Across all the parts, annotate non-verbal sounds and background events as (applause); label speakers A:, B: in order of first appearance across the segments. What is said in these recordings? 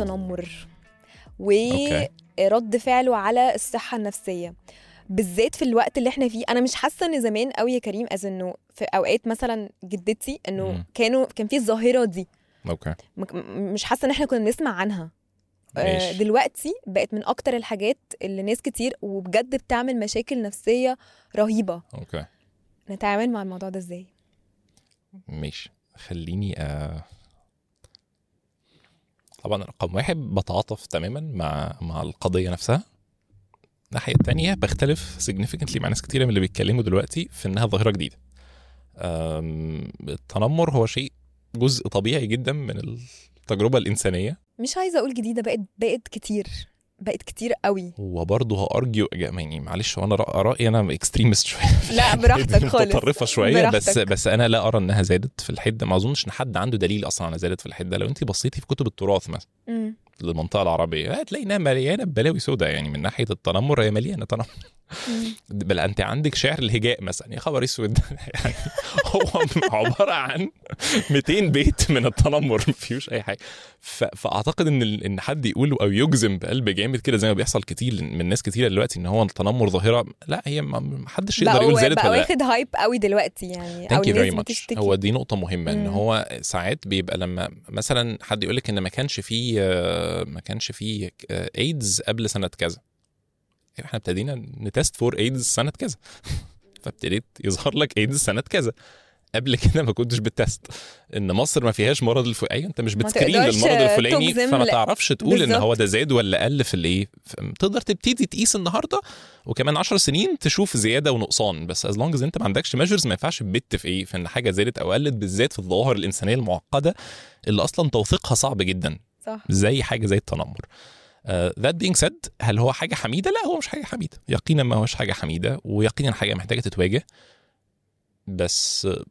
A: التنمر. ورد فعله على الصحة النفسية. بالذات في الوقت اللي إحنا فيه أنا مش حاسة إن زمان قوي يا كريم as إنه في أوقات مثلا جدتي
B: إنه.
A: كانوا كان في الظاهرة دي. okay. مش حاسة إن إحنا كنا بنسمع عنها. آه،
B: ماشي.
A: دلوقتي بقت من أكتر الحاجات اللي ناس كتير وبجد بتعمل مشاكل نفسية رهيبة.
B: okay.
A: نتعامل مع الموضوع ده إزاي؟
B: ماشي. خليني آه... طبعا رقم واحد بتعاطف تماما مع مع القضية نفسها. الناحية التانية بختلف significantly مع ناس كتيره من اللي بيتكلموا دلوقتي في إنها ظاهرة جديدة. التنمر هو شيء جزء طبيعي جدا من التجربة الإنسانية.
A: مش عايزة أقول جديدة بقت بقت كتير. بقت كتير قوي
B: وبرضه هأرجيو يعني معلش وأنا رأيي أنا اكستريمست (laughs) شوية
A: لا، براحتك خالص.
B: متطرفة شوية بس
A: براحتك.
B: بس أنا لا أرى إنها زادت في الحده ما أظنش إن حد عنده دليل أصلا على زادت في الحده لو أنت بصيتي في كتب التراث مثلا. للمنطقة العربية هتلاقي إنها مليانة ببلاوي سوداء يعني من ناحية التنمر هي مليانة تنمر. بل أنت عندك شعر الهجاء مثلا. يا خبر أسود. يعني (laughs) هو عبارة عن 200 بيت من التنمر ما فيهوش أي حاجة. فأعتقد إن إن حد يقول أو يجزم بقلب جامد كده زي ما بيحصل كتير من ناس كتيرة دلوقتي إن هو التنمر ظاهرة لا هي ما حدش يقدر يقول
A: بقى
B: زادت
A: بقى
B: ولا لا.
A: واخد hype قوي دلوقتي يعني أو
B: thank you very
A: الناس much
B: هو دي نقطة مهمة
A: إن.
B: هو ساعات بيبقى لما مثلا حد يقول لك إن ما كانش فيه آه، ما كانش فيه ايدز قبل سنة كذا. إحنا ابتدينا نـ test for AIDS سنة كذا. (laughs) فابتديت يظهر لك ايدز سنة كذا. قبل كده ما كنتش بـ test. إن مصر ما فيهاش مرض الفلاني أيوه أنت مش بت
A: screen
B: للمرض الفلاني فما. تعرفش تقول إن
A: بالظبط.
B: هو ده زاد ولا قل في الإيه. تقدر تبتدي تقيس النهارده وكمان 10 سنين تشوف زيادة ونقصان. بس as long as أنت ما عندكش measures ما ينفعش تبت في إيه. في ان حاجة زادت أو قلت بالذات في الظواهر الإنسانية المعقدة اللي أصلا توثيقها صعب جدا.
A: صح.
B: زي حاجة زي التنمر. that being said هل هو حاجة حميدة؟ لا هو مش حاجة حميدة. يقينا ما هوش حاجة حميدة ويقينا حاجة محتاجة تتواجه. بس آه،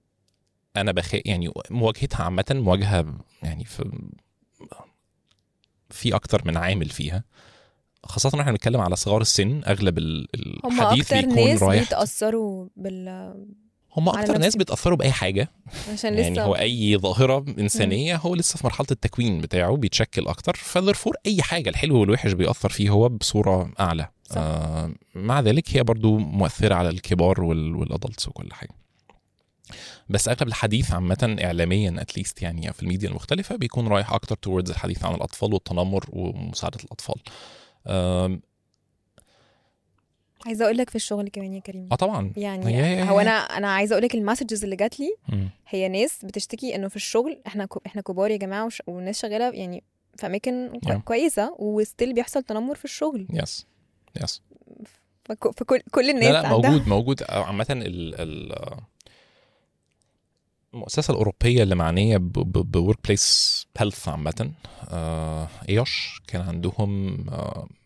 B: أنا بخ يعني مواجهتها عامة مواجهة يعني في في أكتر من عامل فيها. خاصة ان إحنا بنتكلم على صغار السن أغلب ال-
A: هم
B: الحديث
A: أكتر
B: بيكون
A: ناس
B: رايح
A: بيتأثروا بال
B: هم أكتر ناس. بيتأثروا بأي حاجة.
A: عشان لسه
B: يعني هو أي ظاهرة إنسانية هو لسه في مرحلة التكوين بتاعه بيتشكل أكتر. ف therefore أي حاجة الحلو والوحش بيأثر فيه هو بصورة أعلى.
A: صح.
B: آه مع ذلك هي برضو مؤثرة على الكبار وال- وال adults وكل حاجة. بس أغلب الحديث عامة اعلاميا at least يعني في الميديا المختلفة بيكون رايح أكتر towards الحديث عن الأطفال والتنمر ومساعدة الأطفال. آم،
A: عايزة أقول لك في الشغل كمان يا كريم
B: آه طبعا.
A: يعني
B: يا-
A: هو. أنا أنا عايزة أقول لك ال messages اللي جات لي. هي ناس بتشتكي إنه في الشغل إحنا إحنا كبار يا جماعة وش... والناس شغالة يعني في أماكن
B: Yeah.
A: كويسة و still بيحصل تنمر في الشغل.
B: yes yes
A: فك... فكل كل الناس
B: لا لا
A: عندها.
B: موجود موجود. عامة ال ال المؤسسة الأوروبية اللي معنية ب workplace health عامة آه، ايوش كان عندهم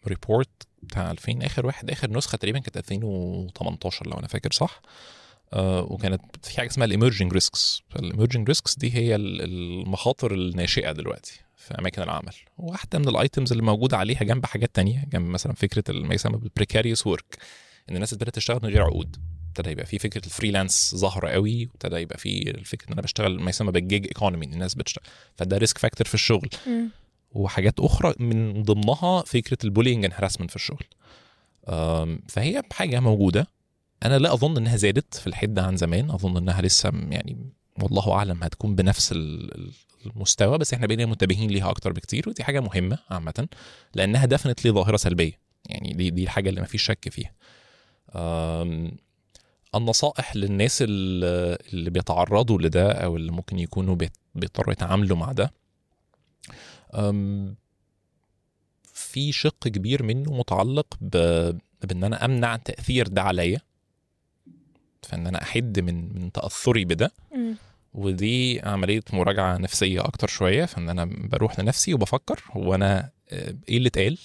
B: ريبورت بتاع 2000 آخر واحد آخر نسخة تقريبا كانت 2018 لو أنا فاكر صح؟ آه، وكانت في حاجة اسمها الإيمرجينج ريسكس الإيمرجينج ريسكس دي هي ال- المخاطر الناشئة دلوقتي في أماكن العمل. واحدة من الأيتمز اللي موجودة عليها جنب حاجات تانية جنب مثلا فكرة ما يسمى بالبريكاريوس ورك إن الناس ابتدت تشتغل من غير عقود. ابتدى يبقى في فكرة الفريلانس ظاهرة قوي وابتدى يبقى في الفكرة إن أنا بشتغل ما يسمى بالجيج ايكونومي إن الناس بتشتغل. فده ريسك فاكتور في الشغل. وحاجات أخرى من ضمنها فكرة البولينج اند هراسمنت في الشغل. فهي حاجة موجودة. أنا لا أظن إنها زادت في الحدة عن زمان. أظن إنها لسه يعني والله أعلم هتكون بنفس ال- ال- المستوى بس إحنا بقينا منتبهين ليها أكتر بكتير ودي حاجة مهمة عامة لأنها دفنتلي ظاهرة سلبية. يعني دي دي الحاجة اللي ما فيش شك فيها. النصائح للناس اللي بيتعرضوا لده أو اللي ممكن يكونوا بيضطروا يتعاملوا مع ده في شق كبير منه متعلق. بإن أنا أمنع تأثير ده عليا فإن أنا أحد من من تأثري بده. ودي عملية مراجعة نفسية أكتر شوية فإن أنا بروح لنفسي وبفكر هو أنا آه، إيه اللي اتقال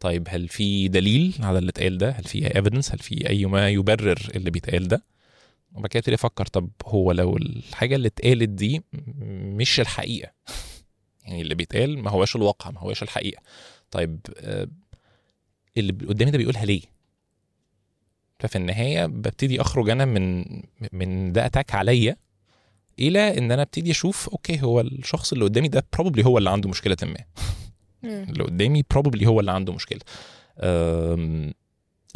B: طيب هل في دليل على اللي اتقال ده؟ هل في ايفيدنس هل في أي ما يبرر اللي بيتقال ده؟ وبعد كده ابتدي أفكر طب هو لو الحاجة اللي اتقالت دي مش الحقيقة يعني اللي بيتقال ما هواش الواقع ما هواش الحقيقة. طيب آه، اللي قدامي ده بيقولها ليه؟ ففي النهاية ببتدي أخرج أنا من من ده أتاك عليا إلى إن أنا أبتدي أشوف أوكي هو الشخص اللي قدامي ده probably هو اللي عنده مشكلة ما. اللي قدامي probably هو اللي عنده مشكلة.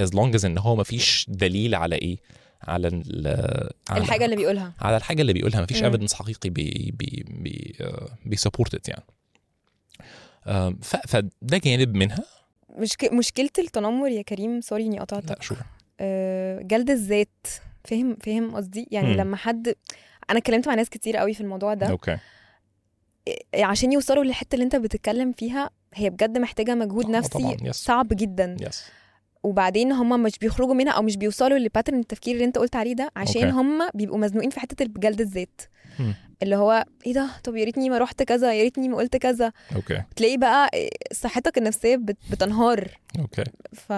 B: as long as إن هو مفيش دليل على إيه؟ على ال- على
A: الحاجة اللي بيقولها.
B: على الحاجة اللي بيقولها. مفيش
A: مم.
B: ايفيدنس حقيقي بي بي بي بيسبورت يعني. فده جانب منها.
A: مشك... مشكلة التنمر يا كريم سوري إني قطعتك.
B: لا شو
A: آه، جلد الذات. فاهم فاهم قصدي؟ يعني
B: مم.
A: لما حد أنا اتكلمت مع ناس كتير قوي في الموضوع ده. أوكي عشان يوصلوا للحتة اللي انت بتتكلم فيها هي بجد محتاجة مجهود نفسي
B: طبعاً، يس.
A: صعب جدا.
B: يس
A: وبعدين هم مش بيخرجوا منها أو مش بيوصلوا للباترن التفكير اللي انت قلت عليه ده عشان
B: أوكي.
A: هم بيبقوا مزنوقين في حتة جلد الذات.
B: مم.
A: اللي هو إيه ده؟ طب يا ريتني ما رحت كذا يا ريتني ما قلت كذا.
B: أوكي
A: تلاقي بقى إيه، صحتك النفسية بت- بتنهار.
B: أوكي
A: ف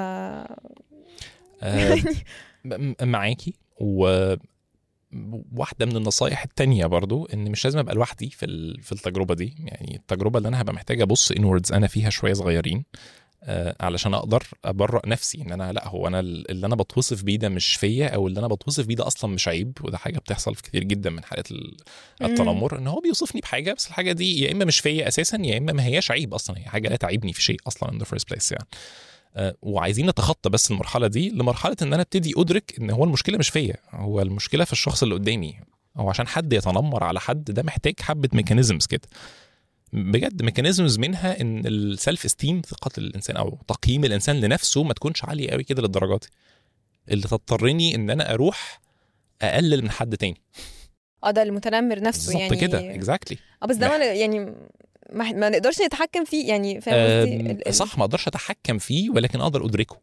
B: آه، (laughs) معاكي. و واحدة من النصايح التانية برضو إن مش لازم أبقى لوحدي في في التجربة دي يعني التجربة اللي أنا هبقى محتاج أبص انوردز أنا فيها شوية صغيرين آه، علشان أقدر أبرأ نفسي إن أنا لأ هو أنا ال- اللي أنا بتوصف بيه ده مش فيا أو اللي أنا بتوصف بيه ده أصلا مش عيب وده حاجة بتحصل في كتير جدا من حالات. التنمر إن هو بيوصفني بحاجة بس الحاجة دي يا إما مش فيا أساسا يا إما ما هياش عيب أصلا هي حاجة لا تعيبني في شيء أصلا in the first place يعني وعايزين نتخطى بس المرحلة دي لمرحلة إن أنا أبتدي أدرك إن هو المشكلة مش فيا هو المشكلة في الشخص اللي قدامي. هو عشان حد يتنمر على حد ده محتاج حبة ميكانيزمز كده. بجد ميكانيزمز منها إن السيلف استيم ثقة الإنسان أو تقييم الإنسان لنفسه ما تكونش عالية قوي كده للدرجة دي. اللي تضطرني إن أنا أروح أقلل من حد تاني.
A: آه ده المتنمر نفسه
B: بالظبط
A: يعني.
B: كده اكزاكتلي
A: آه بس ده يعني ما, ما نقدرش نتحكم فيه يعني فاهم قصدي ال- ال-
B: صح ما أقدرش اتحكم فيه ولكن أقدر ادركه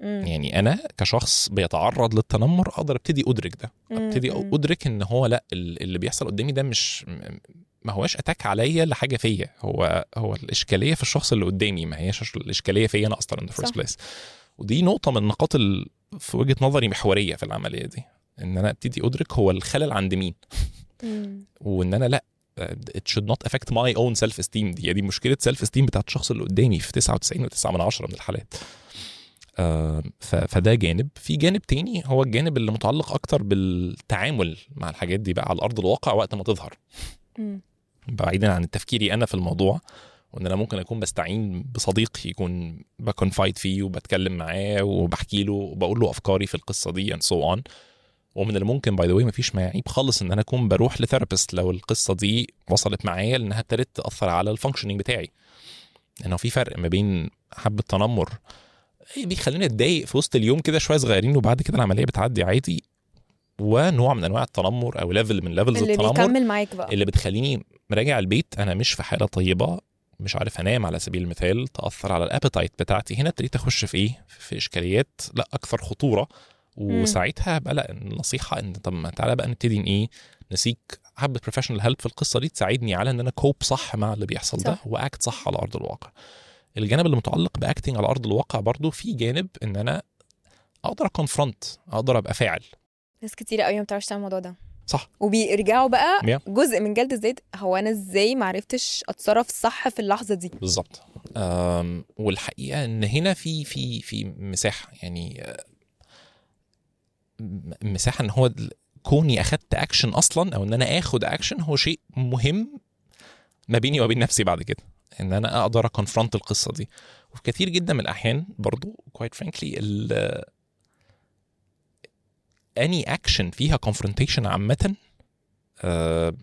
A: مم.
B: يعني أنا كشخص بيتعرض للتنمر أقدر ابتدي ادرك ده. ابتدي. ادرك ان هو لا ال- اللي بيحصل قدامي ده مش ما هواش اتاك عليا لحاجة فيا هو هو الإشكالية في الشخص اللي قدامي ما هياش الإشكالية فيا أنا أصلا first
A: صح.
B: place ودي نقطة من النقاط ال... في وجهة نظري محورية في العملية دي إن أنا أبتدي أدرك هو الخلل عند مين. وإن أنا لا it should not affect my own self esteem دي دي مشكلة self esteem بتاعت الشخص اللي قدامي في 99.9 من عشرة من الحالات. فده جانب. في جانب تاني هو الجانب اللي متعلق أكتر بالتعامل مع الحاجات دي بقى على أرض الواقع وقت ما تظهر. بعيدا عن تفكيري أنا في الموضوع وإن أنا ممكن أكون بستعين بصديق يكون بكونفايد فيه وبتكلم معاه وبحكي له وبقول له أفكاري في القصة دي and so on. ومن الممكن باي ذا واي مفيش ما يعيب خالص إن أنا أكون بروح لثيرابيست لو القصة دي وصلت معايا لأنها ابتدت تأثر على الفانكشننج بتاعي. لأنه في فرق ما بين حبة تنمر. إيه بيخليني أتضايق في وسط اليوم كده شوية صغيرين وبعد كده العملية بتعدي عادي ونوع من أنواع التنمر أو ليفل من ليفلز
A: اللي
B: التنمر
A: بيكمل معاك بقى.
B: اللي بتخليني راجع البيت أنا مش في حالة طيبة مش عارف أنام على سبيل المثال تأثر على الابيتايت بتاعتي. هنا ابتديت أخش في إيه؟ في إشكاليات لأ أكثر خطورة. وساعتها بقى لا النصيحة إن طب ما تعالى بقى نبتدي إيه نسيك. حبه بروفيشنال هيلب في القصة دي تساعدني على إن أنا كوب صح مع اللي بيحصل ده
A: صح.
B: واكت صح على أرض الواقع. الجانب اللي متعلق باكتنج على أرض الواقع برضو في جانب إن أنا أقدر اكونفرونت أقدر أبقى فاعل.
A: ناس كتير قوي ما بتعرفش تعمل الموضوع ده.
B: صح.
A: وبيرجعوا بقى
B: Yeah.
A: جزء من جلد الذات هو أنا إزاي ما عرفتش أتصرف صح في اللحظة دي؟
B: بالظبط. والحقيقة إن هنا في في في مساحة. يعني مساحة إن هو كوني أخدت اكشن أصلا أو إن أنا آخد اكشن هو شيء مهم ما بيني وبين نفسي بعد كده. إن أنا أقدر اكونفرونت القصة دي. وفي كثير جدا من الأحيان برضو كويت فرانكلي اني اكشن فيها كونفرونتيشن عامة آه،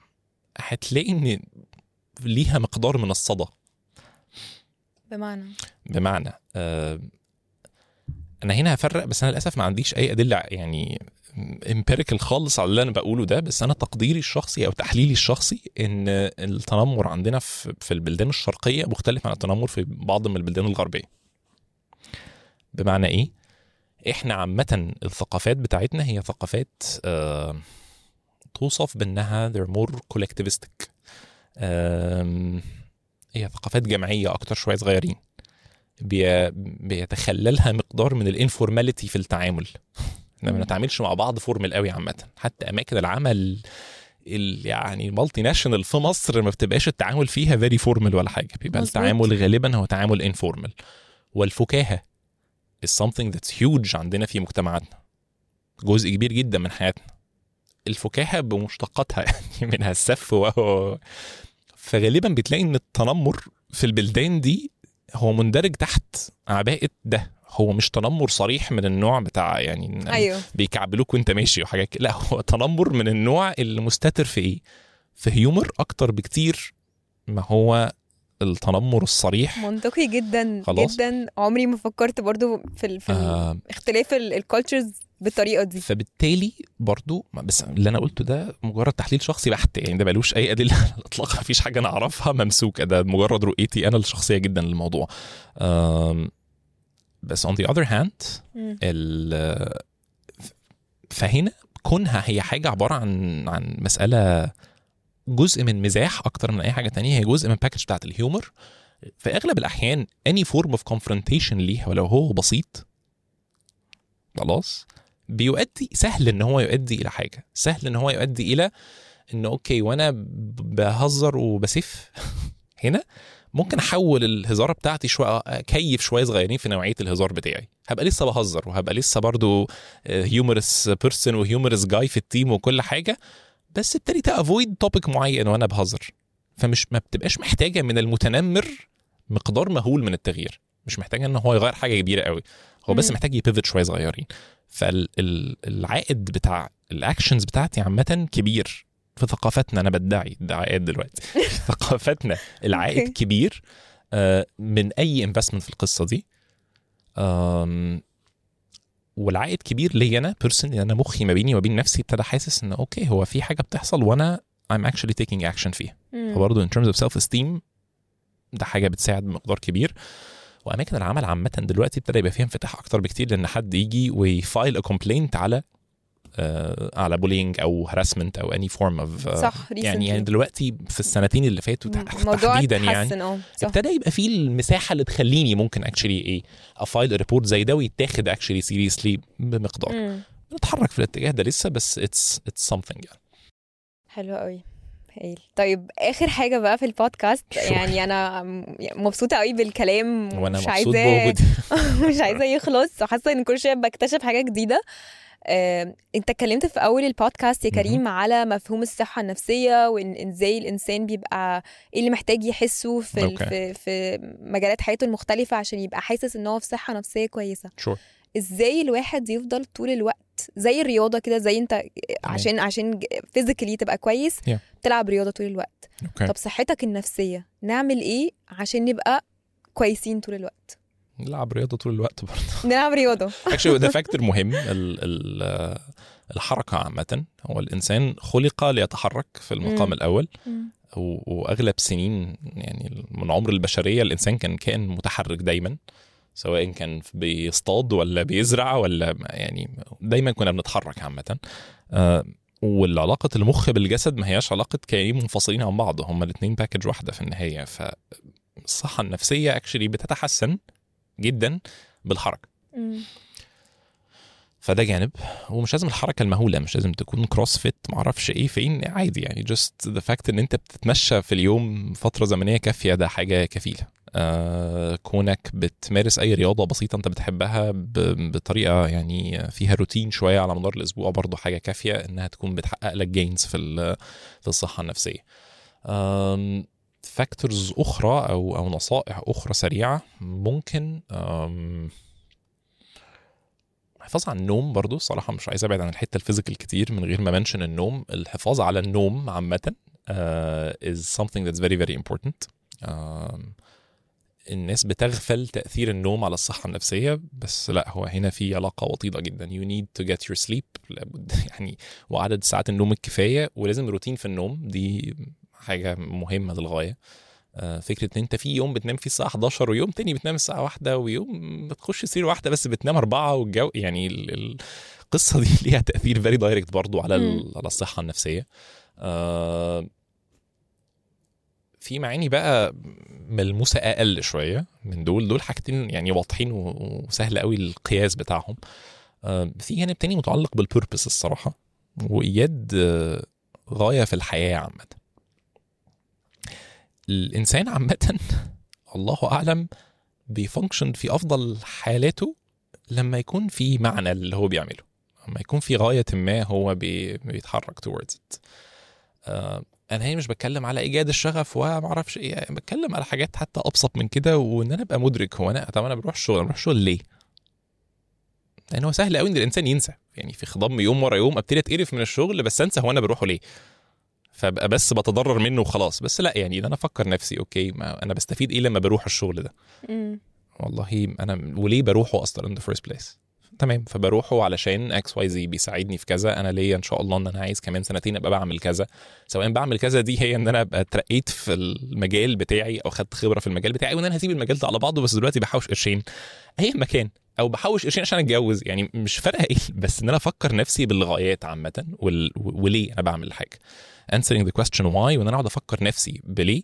B: هتلاقي إن ليها مقدار من الصدى.
A: بمعنى؟
B: بمعنى آه، أنا هنا هفرق بس أنا للأسف ما عنديش أي أدلة يعني امبيريكال خالص على اللي أنا بقوله ده بس أنا تقديري الشخصي أو تحليلي الشخصي إن التنمر عندنا في البلدان الشرقية مختلف عن التنمر في بعض من البلدان الغربية. بمعنى إيه؟ إحنا عامة الثقافات بتاعتنا هي ثقافات توصف بأنها they're more collectivistic. هي ثقافات جماعية أكتر شوية صغيرين. بي بيتخللها مقدار من الإنفورماليتي في التعامل. إحنا ما. بنتعاملش مع بعض فورمال قوي عامة. حتى أماكن العمل ال يعني المالتي ناشونال في مصر ما بتبقاش التعامل فيها فيري فورمال ولا حاجة. بيبقى
A: مظبوط.
B: التعامل غالبا هو تعامل انفورمال والفكاهة is something that's huge عندنا في مجتمعاتنا. جزء كبير جدا من حياتنا. الفكاهة بمشتقاتها (laughs) يعني منها السف وهو فغالبا بتلاقي إن التنمر في البلدان دي هو مندرج تحت عباءة ده هو مش تنمر صريح من النوع بتاع يعني إن
A: أيوه
B: بيكعبلوك وأنت ماشي وحاجات. لا هو تنمر من النوع اللي مستتر في إيه في هيومر أكتر بكتير ما هو التنمر الصريح
A: منطقي جدا
B: خلاص.
A: جدا عمري ما فكرت برضو في ال... في.
B: آه
A: اختلاف الكالتشرز بالطريقة دي.
B: فبالتالي برضو بس اللي أنا قلته ده مجرد تحليل شخصي بحت يعني ده ملوش أي أدلة على الإطلاق مفيش حاجة أنا أعرفها ممسوكة ده مجرد رؤيتي أنا الشخصية جدا للموضوع. بس on the other hand
A: مم.
B: ال- فهنا كونها هي حاجة عبارة عن عن مسألة جزء من مزاح أكتر من أي حاجة تانية هي جزء من باكج بتاعت الهيومر. في أغلب الأحيان any form of confrontation ليها ولو هو بسيط خلاص. بيؤدي سهل إن هو يؤدي إلى حاجة. سهل إن هو يؤدي إلى انه أوكي وأنا بهزر وبسف. (laughs) هنا ممكن أحول الهزاره بتاعتي شوية أكيف شوية صغيرين في نوعية الهزار بتاعي. هبقى لسه بهزر وهبقى لسه برضو humorous person و humorous guy في ال team وكل حاجة. بس ابتديت avoid topic معين وأنا بهزر. فمش ما بتبقاش محتاجة من المتنمر مقدار مهول من التغيير. مش محتاجة إن هو يغير حاجة كبيرة قوي. هو بس. محتاج ي pivot شوية صغيرين. فالعائد بتاع ال actions بتاعتي عامة كبير في ثقافتنا. أنا بدعي ادعاءات دلوقتي. في (laughs) ثقافتنا العائد. كبير آه، من أي investment في القصة دي. والعائد كبير ليا أنا person أنا مخي ما بيني وما بين نفسي ابتدى حاسس إن okay هو في حاجة بتحصل وأنا I'm actually taking action فيها. فبرضه in terms of self esteem ده حاجة بتساعد بمقدار كبير. وأماكن العمل عامة دلوقتي ابتدى يبقى فيها انفتاح أكتر بكتير لأن حد يجي و ي file a complaint على آه على bullying أو harassment أو any form of
A: صح
B: يعني. يعني دلوقتي في السنتين اللي فاتوا تحديدا يعني
A: آه
B: ابتدى يبقى فيه المساحة اللي تخليني ممكن actually إيه ا file report زي ده ويتاخد actually seriously بمقدار. نتحرك في الاتجاه ده لسه بس it's it's something يعني
A: حلو قوي هايل. طيب آخر حاجة بقى في البودكاست
B: sure.
A: يعني أنا مبسوطة قوي بالكلام
B: وأنا
A: مش عايزاه
B: بوجودي. (laughs)
A: مش عايزه يخلص. وحاسه إن كل شوية بكتشف حاجة جديدة. آه، أنت اتكلمت في أول البودكاست يا كريم على مفهوم الصحة النفسية وإن إزاي الإنسان بيبقى إيه اللي محتاج يحسه في. في في مجالات حياته المختلفة عشان يبقى حاسس إن هو في صحة نفسية كويسة.
B: sure
A: إزاي الواحد يفضل طول الوقت زي الرياضة كده زي أنت عشان عشان physically تبقى كويس
B: Yeah.
A: تلعب رياضة طول الوقت.
B: okay
A: طب صحتك النفسية نعمل إيه عشان نبقى كويسين طول الوقت؟
B: نلعب رياضة طول الوقت برضه. (laughs)
A: نلعب رياضة.
B: actually ده factor مهم ال ال الحركة عامة. هو الإنسان خلق ليتحرك في المقام
A: مم.
B: الأول. وأغلب سنين يعني من عمر البشرية الإنسان كان كائن متحرك دايما. سواء كان بيصطاد ولا بيزرع ولا يعني دايما كنا بنتحرك عامة. آه، والعلاقة المخ بالجسد ما هياش علاقة كائنين منفصلين عن بعض هما الاثنين package واحدة في النهاية. فالصحه النفسية actually بتتحسن جدا بالحركة.
A: مم.
B: فده جانب. ومش لازم الحركة المهولة مش لازم تكون CrossFit معرفش إيه فين عادي يعني. just the fact إن أنت بتتمشى في اليوم فترة زمنية كافية ده حاجة كفيلة. آه كونك بتمارس أي رياضة بسيطة أنت بتحبها بطريقة يعني فيها روتين شوية على مدار الأسبوع برضو حاجة كافية إنها تكون بتحقق لك gains في في الصحة النفسية. factors أخرى أو أو نصائح أخرى سريعة ممكن الحفاظ على النوم برضو الصراحة مش عايز أبعد عن الحتة ال physical كتير من غير ما mention النوم. الحفاظ على النوم عامة uh, is something that's very very important. الناس بتغفل تأثير النوم على الصحة النفسية بس لا هو هنا في علاقة وطيدة جدا. You need to get your sleep. لابد (laughs) يعني وعدد ساعات النوم الكفاية ولازم روتين في النوم. دي حاجة مهمة للغاية. آه، فكرة إن أنت في يوم بتنام فيه الساعة 11 ويوم تاني بتنام الساعة واحدة ويوم بتخش سرير واحدة بس بتنام أربعة والجو يعني ال- ال- القصة دي (laughs) ليها تأثير very direct برضو على على الصحة النفسية. آه، في معاني بقى ملموسة أقل شوية من دول دول حاجتين يعني واضحين وسهل قوي القياس بتاعهم. آه، في جانب تاني متعلق بالبيربس الصراحة وايجاد آه، غاية في الحياة عامة. الإنسان عامة (laughs) الله أعلم بيفانكشن في أفضل حالاته لما يكون في معنى اللي هو بيعمله. لما يكون في غاية ما هو بي- بيتحرك towards it. آه، أنا هي مش بتكلم على إيجاد الشغف وما أعرفش إيه يعني بتكلم على حاجات حتى أبسط من كده وإن أنا أبقى مدرك هو أنا طب أنا بروح الشغل أنا بروح الشغل ليه؟ لأن هو سهل قوي إن الإنسان ينسى يعني في خضم يوم ورا يوم أبتدي أتقرف من الشغل بس أنسى هو أنا بروحه ليه فأبقى بس بتضرر منه وخلاص بس لأ يعني ده أنا أفكر نفسي okay ما أنا بستفيد إيه لما بروح الشغل ده. والله أنا وليه بروحه أصلا in the first place تمام فبروحه علشان X Y Z بيساعدني في كذا. أنا ليا إن شاء الله إن أنا عايز كمان سنتين أبقى بعمل كذا. سواء بعمل كذا دي هي إن أنا أبقى اترقيت في المجال بتاعي أو خدت خبرة في المجال بتاعي وإن أنا هسيب المجال ده على بعضه. بس دلوقتي بحوش قرشين. أي مكان أو بحوش قرشين عشان أتجوز. يعني مش فارقة إيه. (laughs) بس إن أنا أفكر نفسي بالغايات عامة وال... وليه أنا بعمل الحاجة. Answering the question why وإن أنا أقعد أفكر نفسي بليه.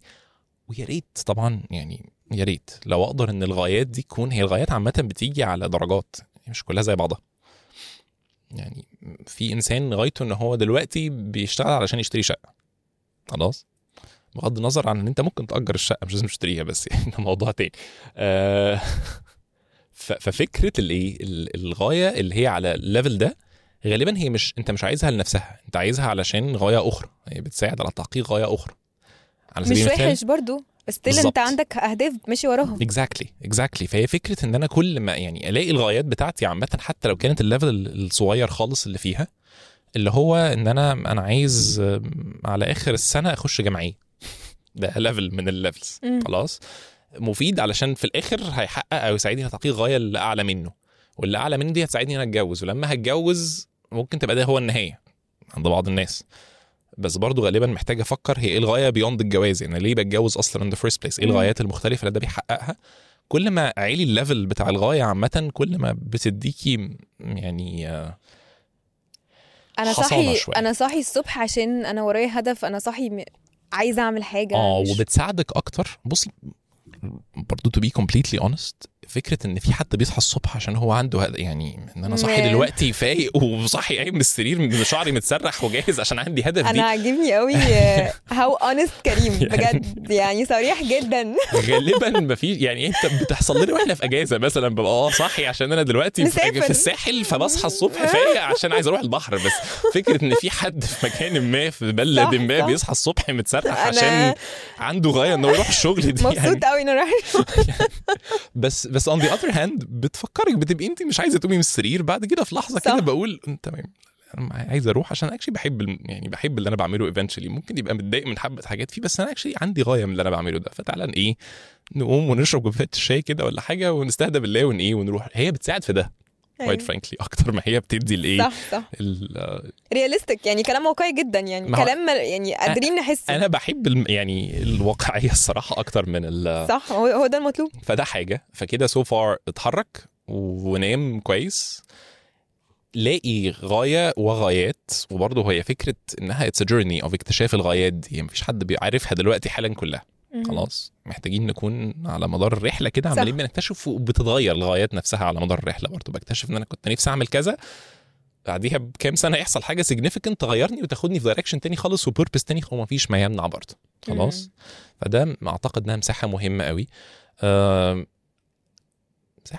B: ويا ريت طبعا يعني يا ريت لو أقدر إن الغايات دي تكون هي الغايات عامة بتيجي على درجات. مش كلها زي بعضها. يعني في إنسان غايته إن هو دلوقتي بيشتغل علشان يشتري شقة. خلاص؟ بغض النظر عن إن أنت ممكن تأجر الشقة مش لازم تشتريها بس يعني (laughs) ده موضوع تاني. آه (laughs) ففكرة الايه ال- الغاية اللي هي على ال level ده غالبا هي مش أنت مش عايزها لنفسها أنت عايزها علشان غاية أخرى. هي بتساعد على تحقيق غاية أخرى. على
A: مش
B: المثال-
A: وحش برضو.
B: still.
A: انت عندك أهداف ماشي وراهم.
B: exactly exactly فهي فكرة إن أنا كل ما يعني ألاقي الغايات بتاعتي عامة حتى لو كانت ال level الصغير خالص اللي فيها اللي هو إن أنا أنا عايز على آخر السنة أخش جامعية. (laughs) ده level من ال
A: levels.
B: خلاص؟ مفيد علشان في الآخر هيحقق أو يساعدني على تحقيق غايه اللي أعلى منه. واللي أعلى منه دي هتساعدني إن أنا أتجوز. ولما هتجوز ممكن تبقى ده هو النهاية عند بعض الناس. بس برضه غالبا محتاج أفكر هي إيه الغاية beyond الجواز يعني ليه بتجوز أصلا in the first place
A: إيه.
B: الغايات المختلفة اللي ده بيحققها كل ما عالي ال level بتاع الغاية عامة كل ما بتديكي يعني آه، أنا
A: صاحي
B: شوية.
A: أنا صاحي الصبح عشان أنا ورايا هدف أنا صاحي م... عايزة أعمل
B: حاجة
A: آه
B: وبتساعدك أكتر بصي برضه to be completely honest فكرة إن في حد بيصحى الصبح عشان هو عنده هد- يعني إن أنا صاحي دلوقتي فايق وصاحي قايم من السرير شعري متسرح وجاهز عشان عندي هدف
A: أنا
B: دي.
A: عاجبني قوي how honest كريم (laughs)
B: يعني-
A: بجد يعني صريح جدا. (laughs)
B: غالبا ما في يعني أنت بتحصل لنا وإحنا في أجازة مثلا ببقى آه صاحي عشان أنا دلوقتي في. في الساحل فبصحى الصبح فايق عشان عايز أروح البحر. بس فكرة إن في حد في مكان ما في بلد ما
A: صح.
B: بيصحى الصبح متسرح عشان عنده غاية إنه يروح الشغل دي يعني.
A: مبسوط قوي ان أنا رايحه
B: بس بس on the other hand بتفكرك بتبقي انت مش عايزة تقومي من السرير. بعد كده في لحظة كده. بقول "أم، تمام أنا عايز أروح عشان actually بحب يعني بحب اللي أنا بعمله eventually ممكن يبقى متضايق من حبة حاجات فيه بس أنا actually عندي غاية من اللي أنا بعمله ده. فتعالى إيه نقوم ونشرب كوباية الشاي كده ولا حاجة ونستهدى بالله ون إيه ونروح. هي بتساعد في ده. quite frankly أكتر ما هي بتدي الايه
A: صح صح.
B: ال-
A: realistic يعني كلام واقعي جدا يعني كلام يعني قادرين نحسه
B: أنا بحب الم- يعني الواقعية (laughs) الصراحة أكتر من ال
A: صح هو هو ده المطلوب.
B: فده حاجة. فكده so far اتحرك ونام كويس. لاقي غاية وغايات وبرضه هي فكرة إنها it's journey of اكتشاف الغايات دي. مفيش حد بيعرفها دلوقتي حالا كلها. خلاص محتاجين نكون على مدار الرحلة كده. عمالين بنكتشف وبتتغير الغايات نفسها على مدار الرحلة برضه. بكتشف إن أنا كنت نفسي أعمل كذا بعديها بكام سنة يحصل حاجة significant تغيرني وتاخدني في direction تاني خالص و purpose تاني ومفيش ما يمنع برضه. خلاص. فده أعتقد إنها مساحة مهمة قوي المساحة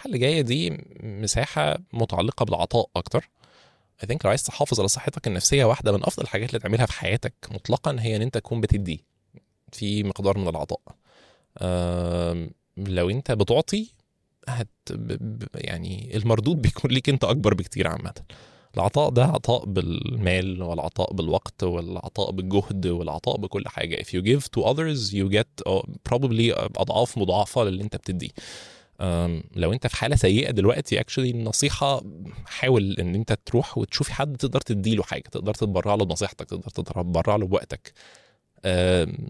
B: اللي جاية دي مساحة متعلقة بالعطاء أكتر. I think لو عايز تحافظ على صحتك النفسية واحدة من أفضل الحاجات اللي تعملها في حياتك مطلقا هي إن أنت تكون بتدي في مقدار من العطاء. لو انت بتعطي هت يعني المردود بيكون ليك انت اكبر بكتير عامة. العطاء ده عطاء بالمال والعطاء بالوقت والعطاء بالجهد والعطاء بكل حاجة. If you give to others you get probably أضعاف مضاعفة للي أنت بتديه. لو انت في حالة سيئة دلوقتي اكشلي النصيحة حاول ان انت تروح وتشوفي حد تقدر تديله حاجة تقدر تتبرع له بنصيحتك تقدر تتبرع له بوقتك.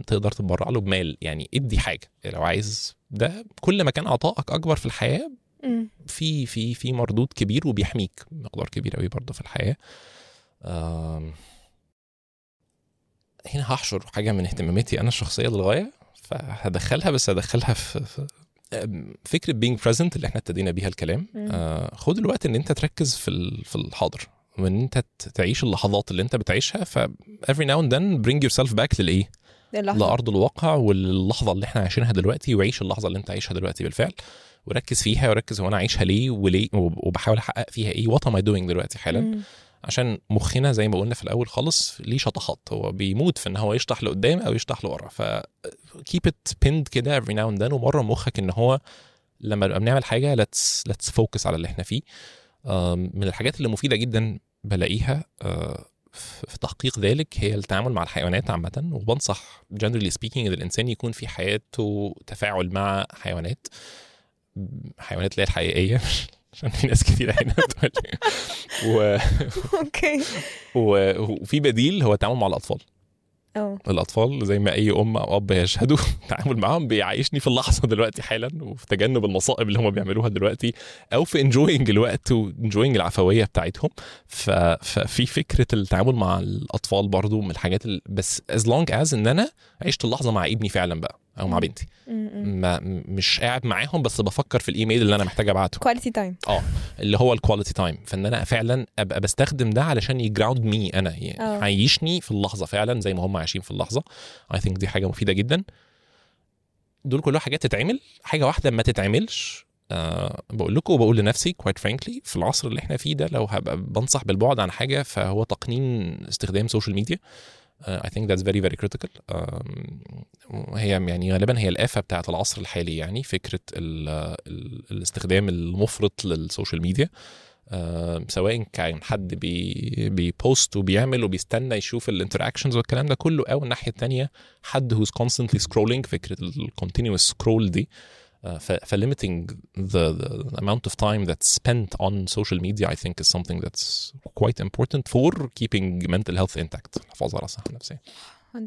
B: تقدر تتبرع له بمال. يعني ادي حاجة. لو عايز ده كل ما كان عطائك أكبر في
A: الحياة.
B: في في في مردود كبير وبيحميك. مقدار كبير قوي برضه في الحياة. هنا هحشر حاجة من اهتماماتي أنا الشخصية للغاية فهدخلها بس هدخلها في, فكرة being present اللي إحنا ابتدينا بيها الكلام. آه خد الوقت إن أنت تركز في في الحاضر. وإن أنت تعيش اللحظات اللي أنت بتعيشها ف every now and then bring yourself back
A: للإيه؟ اللحظة.
B: لأرض الواقع واللحظه اللي إحنا عايشينها دلوقتي وعيش اللحظة اللي أنت عايشها دلوقتي بالفعل وركز فيها وركز هو أنا عايشها ليه وليه وب- وبحاول أحقق فيها إيه؟ what am I doing دلوقتي حالا؟
A: مم.
B: عشان مخنا زي ما قلنا في الأول خالص ليه شطحات. هو بيموت في إن هو يشطح لقدام أو يشطح لورا. ف keep it pinned كده every now and then ومرة مخك إن هو لما بنعمل حاجة let's let's focus على اللي إحنا فيه. من الحاجات اللي مفيدة جدا بلاقيها آه، في تحقيق ذلك هي التعامل مع الحيوانات عامة وبنصح generally speaking إن الإنسان يكون في حياته تفاعل مع حيوانات حيوانات اللي هي الحقيقية (laughs) عشان في ناس كتير هنا و... (laughs) أوكي. وفي بديل هو التعامل مع الأطفال
A: آه
B: الأطفال زي ما أي أم أو أب يشهدوا (laughs) التعامل معاهم بيعيشني في اللحظة دلوقتي حالا وفي تجنب المصائب اللي هم بيعملوها دلوقتي أو في enjoying الوقت و enjoying العفوية بتاعتهم. ففي فكرة التعامل مع الأطفال برضو من الحاجات ال... بس as long as إن أنا عشت اللحظة مع ابني فعلا بقى أو مع. بنتي. ما مش قاعد معاهم بس بفكر في الإيميل اللي أنا محتاج أبعته.
A: quality time
B: اللي هو ال quality time فإن أنا فعلا أبقى بستخدم ده علشان ي ground me أنا
A: يعني.
B: يعيشني في اللحظة فعلا زي ما هم عايشين في اللحظة. I think دي حاجة مفيدة جدا. دول كلها حاجات تتعمل. حاجة واحدة ما تتعملش أه بقول لكم وبقول لنفسي quite frankly في العصر اللي إحنا فيه ده لو هبقى بنصح بالبعد عن حاجة فهو تقنين استخدام social media I think that's very very critical هي يعني غالبا هي الآفة بتاعت العصر الحالي يعني فكرة ال ال الاستخدام المفرط لل social media. آه، سواء كان حد بي بي post وبيعمل وبيستنى يشوف ال interactions والكلام ده كله أو الناحية الثانية حد who's constantly scrolling فكرة ال continuous scroll دي. Uh, ف limiting the, the amount of time that's spent on social media I think is something that's quite important for keeping mental health intact الحفاظ على الصحة النفسية
A: 100%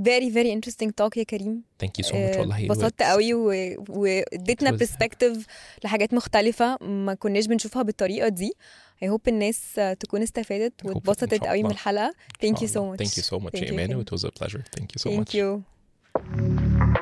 A: very very interesting talk يا كريم
B: thank you so much
A: آه،
B: والله
A: اتبسطت
B: It was-
A: قوي و- واديتنا
B: It was-
A: برسبكتيف لحاجات مختلفة ما كناش بنشوفها بالطريقة دي I hope الناس آه، تكون استفادت
B: إن
A: واتبسطت
B: شاء
A: قوي من
B: الله.
A: الحلقة
B: إن
A: thank you
B: شاء
A: so
B: الله.
A: much
B: thank you so much
A: Thank you,
B: Imanu
A: Karim.
B: it was a pleasure thank you so
A: thank
B: much
A: you